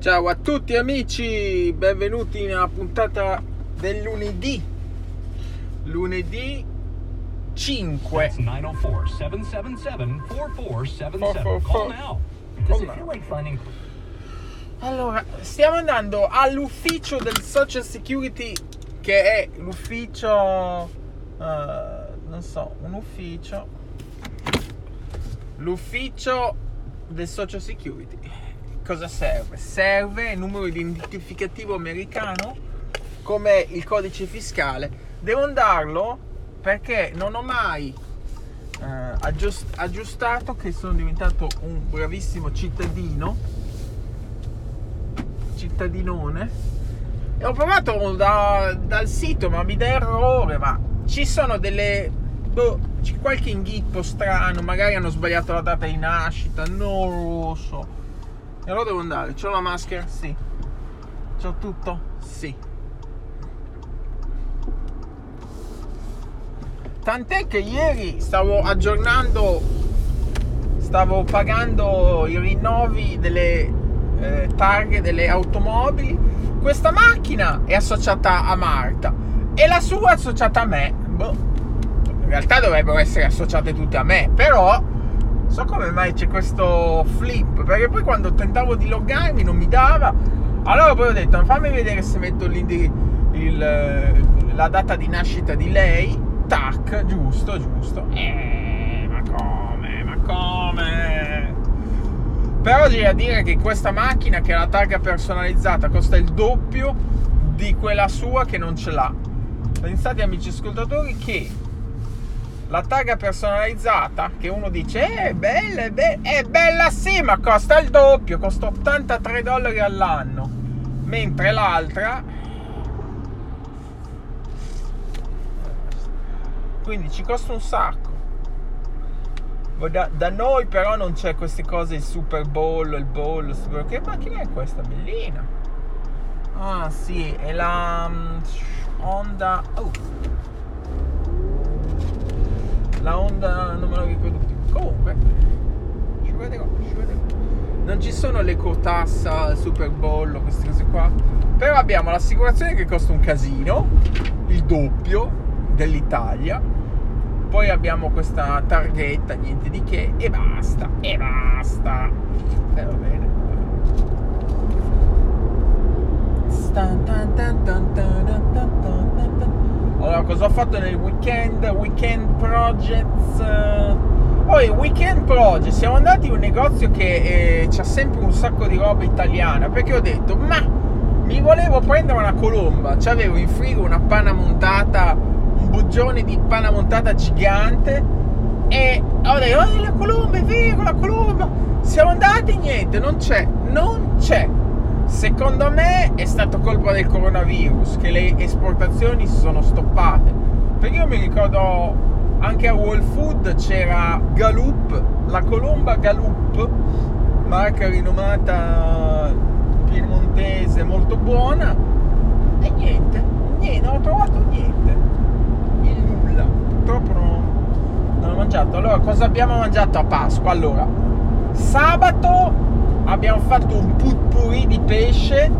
Ciao a tutti amici, benvenuti nella puntata del lunedì. Lunedì 5. That's 904 777 4477. Four, four, Call four. now. Does Call it now. feel like finding Allora, stiamo andando all'ufficio del Social Security che è l'ufficio eh, non so, un ufficio l'ufficio del Social Security. Cosa serve? Serve il numero identificativo americano come il codice fiscale. Devo andarlo perché non ho mai eh, aggiust- aggiustato che sono diventato un bravissimo cittadino cittadinone e ho provato da- dal sito ma mi dà errore ma ci sono delle boh, c'è qualche inghippo strano magari hanno sbagliato la data di nascita non lo so e allora devo andare c'ho la maschera? sì c'ho tutto? sì tant'è che ieri stavo aggiornando stavo pagando i rinnovi delle eh, targhe delle automobili. Questa macchina è associata a Marta e la sua è associata a me. Boh. In realtà dovrebbero essere associate tutte a me, però so come mai c'è questo flip, perché poi quando tentavo di loggarmi non mi dava. Allora poi ho detto, fammi vedere se metto il, eh, la data di nascita di lei. Tac, giusto, giusto. Eh, ma come? Ma come? Però c'è da dire che questa macchina che ha la targa personalizzata costa il doppio di quella sua che non ce l'ha. Pensate amici ascoltatori che la targa personalizzata che uno dice "Eh, è bella, è bella, è bella sì, ma costa il doppio, costa 83 dollari all'anno. Mentre l'altra quindi ci costa un sacco. Da, da noi però non c'è queste cose, il Super Bowl, il Bowl, Super- che macchina è questa? Bellina. Ah sì, è la mm, Honda... Oh. La Honda non me lo ricordo. Comunque, ci vedrò, ci vedrò. Non ci sono le cotassa, il Super Bowl, queste cose qua. Però abbiamo l'assicurazione che costa un casino, il doppio dell'Italia. Poi abbiamo questa targhetta, niente di che, e basta, e basta. E va bene. Allora, cosa ho fatto nel weekend? Weekend Projects. Eh, Poi, Weekend Projects, siamo andati in un negozio che eh, c'ha sempre un sacco di roba italiana. Perché ho detto, ma mi volevo prendere una colomba. C'avevo in frigo una panna montata, un bugione di panna montata gigante. E ho detto, oh, la colomba, è vero, la colomba. Siamo andati, niente, non c'è, non c'è Secondo me è stato colpa del coronavirus che le esportazioni si sono stoppate. Perché io mi ricordo anche a Whole Food c'era Galup, la colomba Galup, marca rinomata piemontese molto buona. E niente, niente, non ho trovato niente. Il nulla. Purtroppo non, non ho mangiato. Allora, cosa abbiamo mangiato a Pasqua? Allora, sabato abbiamo fatto un putpurì di pesce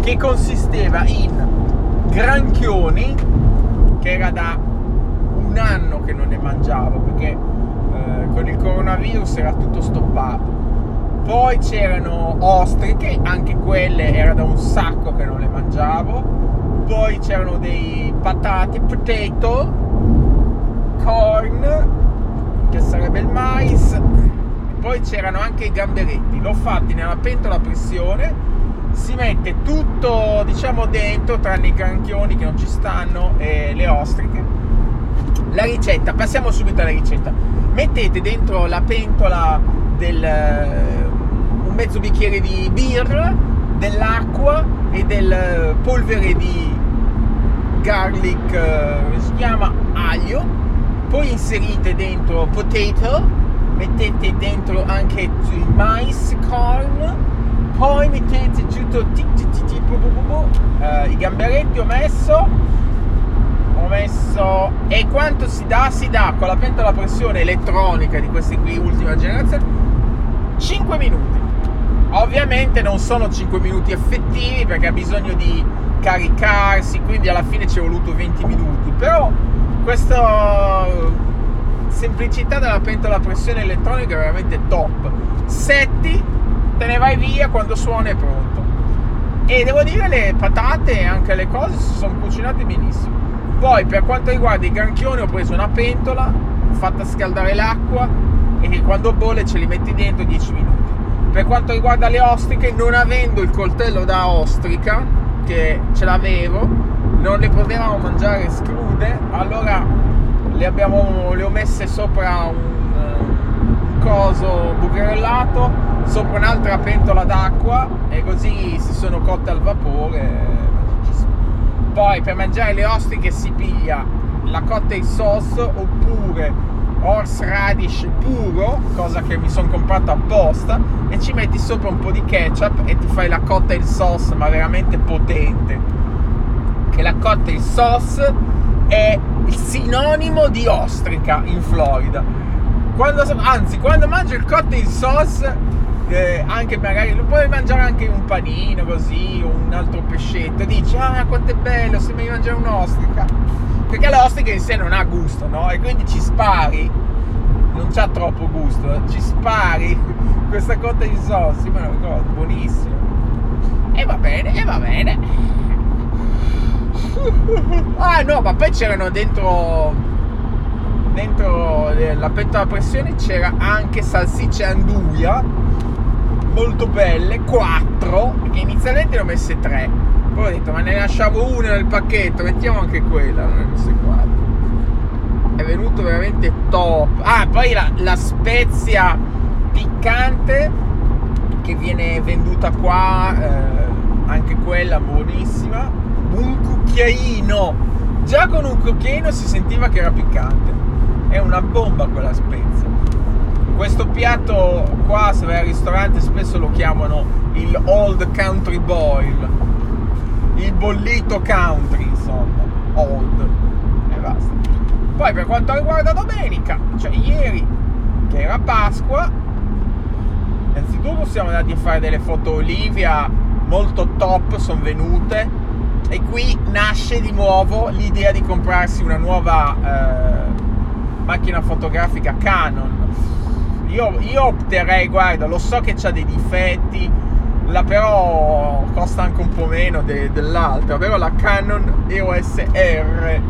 che consisteva in granchioni, che era da un anno che non ne mangiavo perché eh, con il coronavirus era tutto stoppato. Poi c'erano ostriche, anche quelle era da un sacco che non le mangiavo. Poi c'erano dei patate, potato, corn, che sarebbe il mais. Poi c'erano anche i gamberetti. L'ho fatti nella pentola a pressione. Si mette tutto, diciamo, dentro, tranne i granchioni che non ci stanno e le ostriche. La ricetta, passiamo subito alla ricetta. Mettete dentro la pentola del un mezzo bicchiere di birra, dell'acqua e del polvere di garlic, eh, si chiama aglio. Poi inserite dentro potato, mettete dentro anche il mais, corn, poi mettete tutto. Eh, i gamberetti ho messo ho messo e quanto si dà? Si dà con la pentola a pressione elettronica di questi qui ultima generazione 5 minuti Ovviamente non sono 5 minuti effettivi perché ha bisogno di caricarsi, quindi alla fine ci è voluto 20 minuti. Però questa semplicità della pentola a pressione elettronica è veramente top. Setti, te ne vai via quando suona è pronto. E devo dire le patate e anche le cose si sono cucinate benissimo. Poi per quanto riguarda i granchioni ho preso una pentola, fatta scaldare l'acqua e quando bolle ce li metti dentro 10 minuti. Per quanto riguarda le ostriche, non avendo il coltello da ostrica, che ce l'avevo, non le potevamo mangiare scrude, allora le, abbiamo, le ho messe sopra un, un coso bucherellato, sopra un'altra pentola d'acqua e così si sono cotte al vapore. Poi per mangiare le ostriche si piglia la cottage sauce oppure horseradish puro, cosa che mi sono comprato apposta, e ci metti sopra un po' di ketchup e ti fai la cocktail sauce, ma veramente potente. Che la cocktail sauce è il sinonimo di ostrica in Florida. Quando, anzi, quando mangi il cocktail sauce, eh, anche magari lo puoi mangiare anche un panino così, o un altro pescetto, dici, ah, quanto è bello, sembra di mangiare un'ostrica perché l'ostica in sé non ha gusto, no? E quindi ci spari, non c'ha troppo gusto, ci spari questa cotta di sossi, ma una cosa buonissima. E va bene, e va bene. Ah no, ma poi c'erano dentro dentro la pentola a pressione c'era anche salsicce anduia molto belle, 4, che inizialmente ne ho messe 3 poi ho detto, ma ne lasciavo una nel pacchetto, mettiamo anche quella, non ne ho messe quattro. È venuto veramente top. Ah, poi la, la spezia piccante che viene venduta qua, eh, anche quella buonissima. Un cucchiaino. Già con un cucchiaino si sentiva che era piccante. È una bomba quella spezia. Questo piatto qua, se vai al ristorante, spesso lo chiamano il Old Country Boil il bollito country, insomma, old e basta. Poi per quanto riguarda domenica, cioè ieri che era Pasqua, innanzitutto siamo andati a fare delle foto Olivia molto top, sono venute e qui nasce di nuovo l'idea di comprarsi una nuova eh, macchina fotografica Canon. Io, io opterei, guarda, lo so che ha dei difetti, la però costa anche un po' meno de, dell'altra, ovvero la Canon EOS R.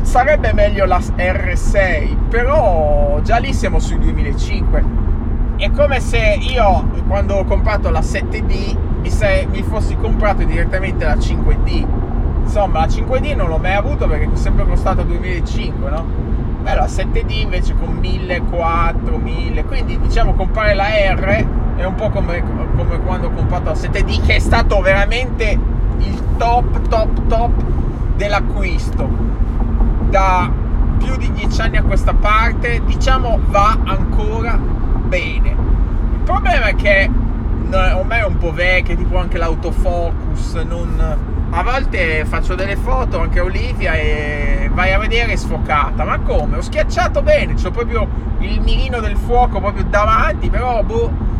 Sarebbe meglio la R6, però già lì siamo sui 2005. È come se io quando ho comprato la 7D mi, se, mi fossi comprato direttamente la 5D. Insomma, la 5D non l'ho mai avuto perché è sempre costata 2005, no? Beh, la 7D invece con 1400, 1000, quindi diciamo comprare la R è un po' come, come quando ho comprato la 7D che è stato veramente il top top top dell'acquisto da più di 10 anni a questa parte diciamo va ancora bene il problema è che ormai è un po' vecchio tipo anche l'autofocus non a volte faccio delle foto anche a Olivia e vai a vedere sfocata ma come ho schiacciato bene c'ho proprio il mirino del fuoco proprio davanti però boh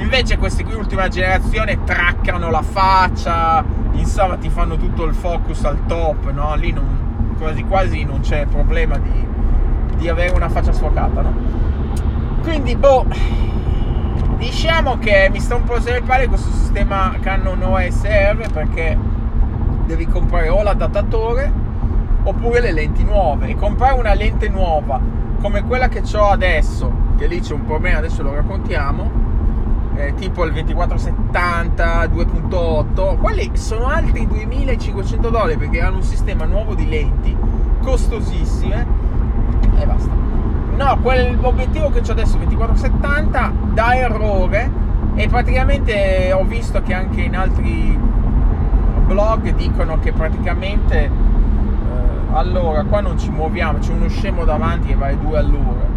Invece questi qui ultima generazione traccano la faccia, insomma ti fanno tutto il focus al top, no? Lì non, quasi quasi non c'è problema di, di avere una faccia sfocata, no? Quindi boh, diciamo che mi sta un po' sulle palle questo sistema Canon OS R perché devi comprare o l'adattatore oppure le lenti nuove. E comprare una lente nuova come quella che ho adesso che lì c'è un problema adesso lo raccontiamo eh, tipo il 2470 2.8 quelli sono altri 2500 dollari perché hanno un sistema nuovo di lenti costosissime e basta no quell'obiettivo che ho adesso 2470 dà errore e praticamente ho visto che anche in altri blog dicono che praticamente eh, allora qua non ci muoviamo c'è uno scemo davanti che va a 2 all'ora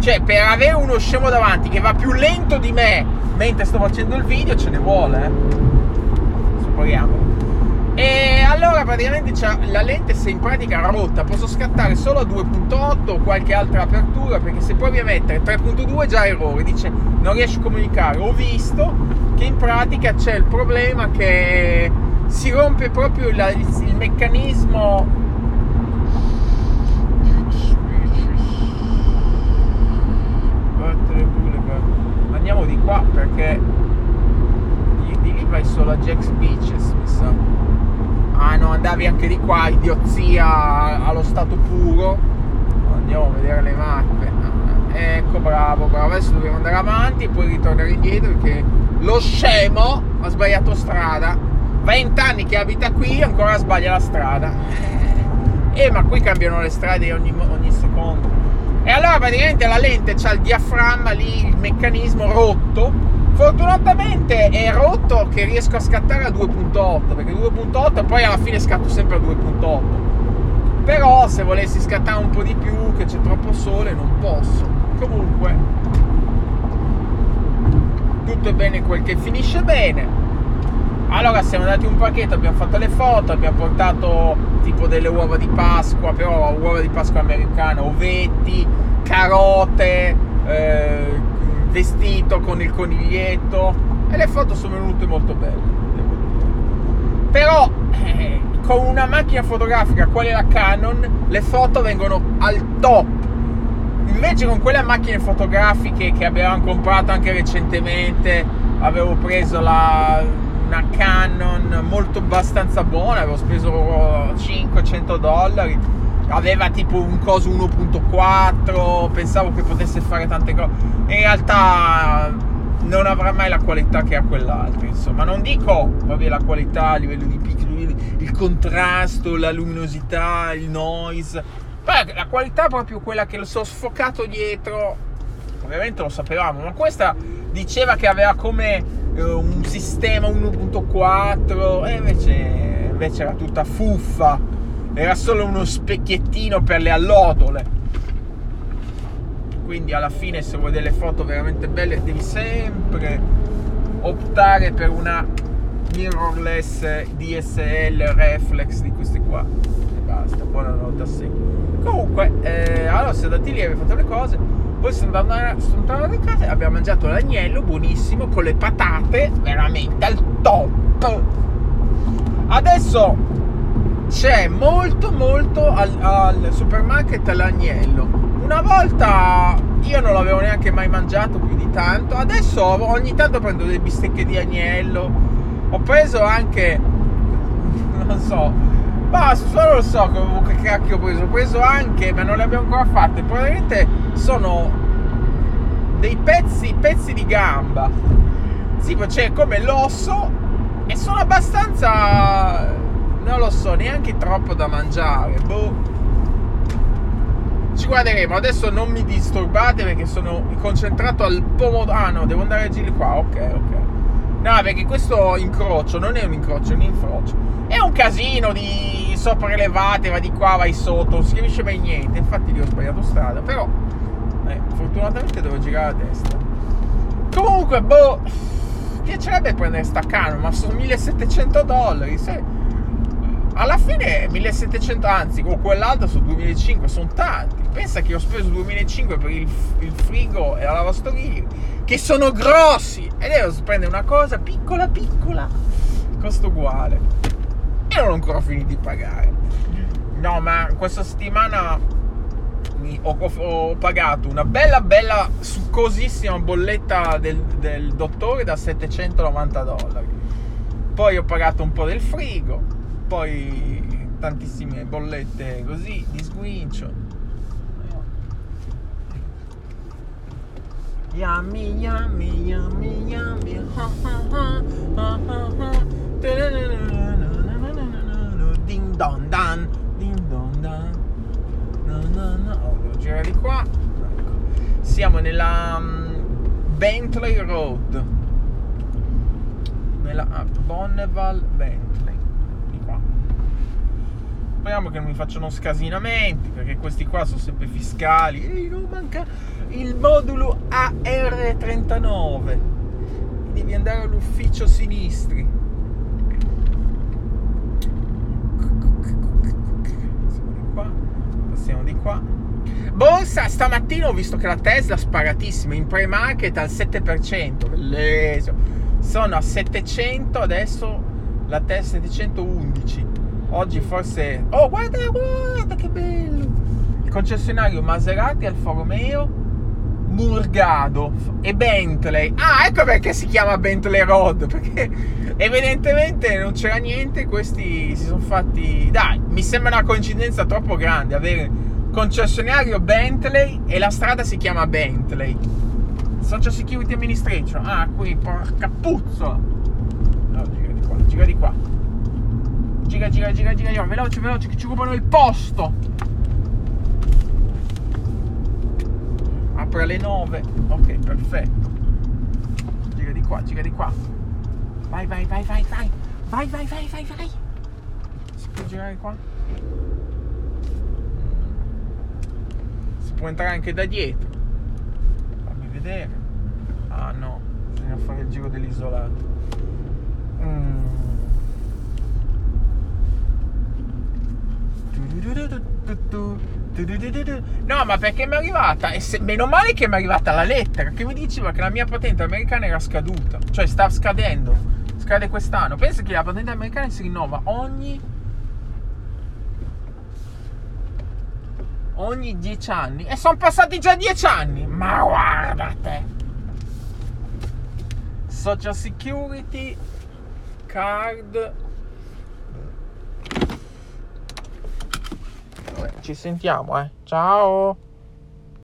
cioè per avere uno scemo davanti che va più lento di me mentre sto facendo il video ce ne vuole, eh. Supponiamo. E allora praticamente la lente si è in pratica rotta, posso scattare solo a 2.8 o qualche altra apertura perché se provi a mettere 3.2 già errore, dice non riesci a comunicare. Ho visto che in pratica c'è il problema che si rompe proprio il, il, il meccanismo andiamo di qua perché di, di lì vai solo a Jack's Beaches mi sa ah no andavi anche di qua idiozia allo stato puro. Andiamo a vedere le mappe. Ah, ecco bravo bravo. Adesso dobbiamo andare avanti e poi ritornare indietro perché lo scemo ha sbagliato strada. 20 anni che abita qui ancora sbaglia la strada. Eh ma qui cambiano le strade ogni, ogni secondo. E allora praticamente la lente c'ha il diaframma lì, il meccanismo rotto. Fortunatamente è rotto che riesco a scattare a 2.8, perché 2.8 e poi alla fine scatto sempre a 2.8. Però se volessi scattare un po' di più, che c'è troppo sole, non posso. Comunque, tutto è bene quel che finisce bene. Allora siamo andati un pacchetto, abbiamo fatto le foto, abbiamo portato tipo delle uova di Pasqua, però uova di Pasqua americana, ovetti, carote, eh, vestito con il coniglietto e le foto sono venute molto belle, devo dire. Però eh, con una macchina fotografica quale la Canon le foto vengono al top. Invece con quelle macchine fotografiche che abbiamo comprato anche recentemente, avevo preso la una Canon molto abbastanza buona, avevo speso 500 dollari, aveva tipo un coso 1.4, pensavo che potesse fare tante cose, in realtà non avrà mai la qualità che ha quell'altro, insomma, non dico vabbè, la qualità a livello di pixel, il contrasto, la luminosità, il noise, Beh, la qualità è proprio quella che lo so sfocato dietro, ovviamente lo sapevamo, ma questa diceva che aveva come eh, un sistema 1.4 e invece, invece era tutta fuffa, era solo uno specchiettino per le allodole. Quindi alla fine se vuoi delle foto veramente belle devi sempre optare per una mirrorless DSL reflex di questi qua. E basta, buonanotte a seguito. Comunque, eh, allora siamo andati lì, abbiamo fatto le cose poi sono andato, sono tornato a casa abbiamo mangiato l'agnello buonissimo con le patate, veramente al top. Adesso c'è molto molto al, al supermarket l'agnello. Una volta io non l'avevo neanche mai mangiato più di tanto, adesso ogni tanto prendo delle bistecche di agnello. Ho preso anche, non so, Basta, solo lo so che cacchio ho preso. Ho preso anche, ma non le abbiamo ancora fatte. Probabilmente sono dei pezzi, pezzi di gamba. Sì, ma c'è come l'osso e sono abbastanza. Non lo so, neanche troppo da mangiare. Boh. Ci guarderemo. Adesso non mi disturbate perché sono concentrato al pomodoro. Ah no, devo andare a girare qua. Ok, ok. No, perché questo incrocio non è un incrocio, è un infrocio. È un casino di sopraelevate, va di qua, vai sotto, non si capisce mai niente. Infatti lì ho sbagliato strada, però eh, fortunatamente devo girare a destra. Comunque, boh, piacerebbe prendere sta Canon, ma sono 1700 dollari. Se, alla fine 1700, anzi, con quell'altro su 2005 sono tanti. Pensa che ho speso 2005 per il, il frigo e la lavastoviglie, che sono grossi. E devo prendere una cosa piccola, piccola, costa uguale e non ho ancora finito di pagare. No, ma questa settimana ho, ho, pagato una bella, bella, succosissima bolletta del, del dottore da 790 dollari. Poi ho pagato un po' del frigo, poi tantissime bollette così di sguincio. Yummy, yummy, yummy, yummy. Ding don dan, ding don dan. No, no, no. Oh, devo girare di qua. Ecco. Siamo nella um, Bentley Road. Nella uh, Bonneval Bentley speriamo che non mi facciano scasinamenti, perché questi qua sono sempre fiscali. Ehi, non manca il modulo AR39. Devi andare all'ufficio sinistri. Passiamo di qua. Borsa, stamattina ho visto che la Tesla sparatissima in pre-market al 7%. Bellissimo. Sono a 700, adesso la Tesla 711. Oggi forse... Oh, guarda, guarda che bello! Il concessionario Maserati, Alfa Romeo, Murgado e Bentley. Ah, ecco perché si chiama Bentley Road, perché evidentemente non c'era niente, questi si sono fatti... Dai, mi sembra una coincidenza troppo grande avere concessionario Bentley e la strada si chiama Bentley. Social Security Administration. Ah, qui, porca puzzola. No, gira di qua, gira di qua. Gira, gira, gira, gira, gira. Veloce, veloce, che ci rubano il posto. Apre alle 9. Ok, perfetto. Gira di qua, gira di qua. Vai, vai, vai, vai, vai. Vai, vai, vai, vai, vai. Si può girare qua? Si può entrare anche da dietro. Fammi vedere. Ah no, bisogna fare il giro dell'isolato. Mm. No, ma perché mi è arrivata? E se, meno male che mi è arrivata la lettera che mi diceva che la mia patente americana era scaduta. Cioè, sta scadendo. Scade quest'anno. Pensa che la patente americana si rinnova ogni. Ogni 10 anni. E sono passati già 10 anni. Ma guarda te. Social Security Card. Ci sentiamo, eh. Ciao.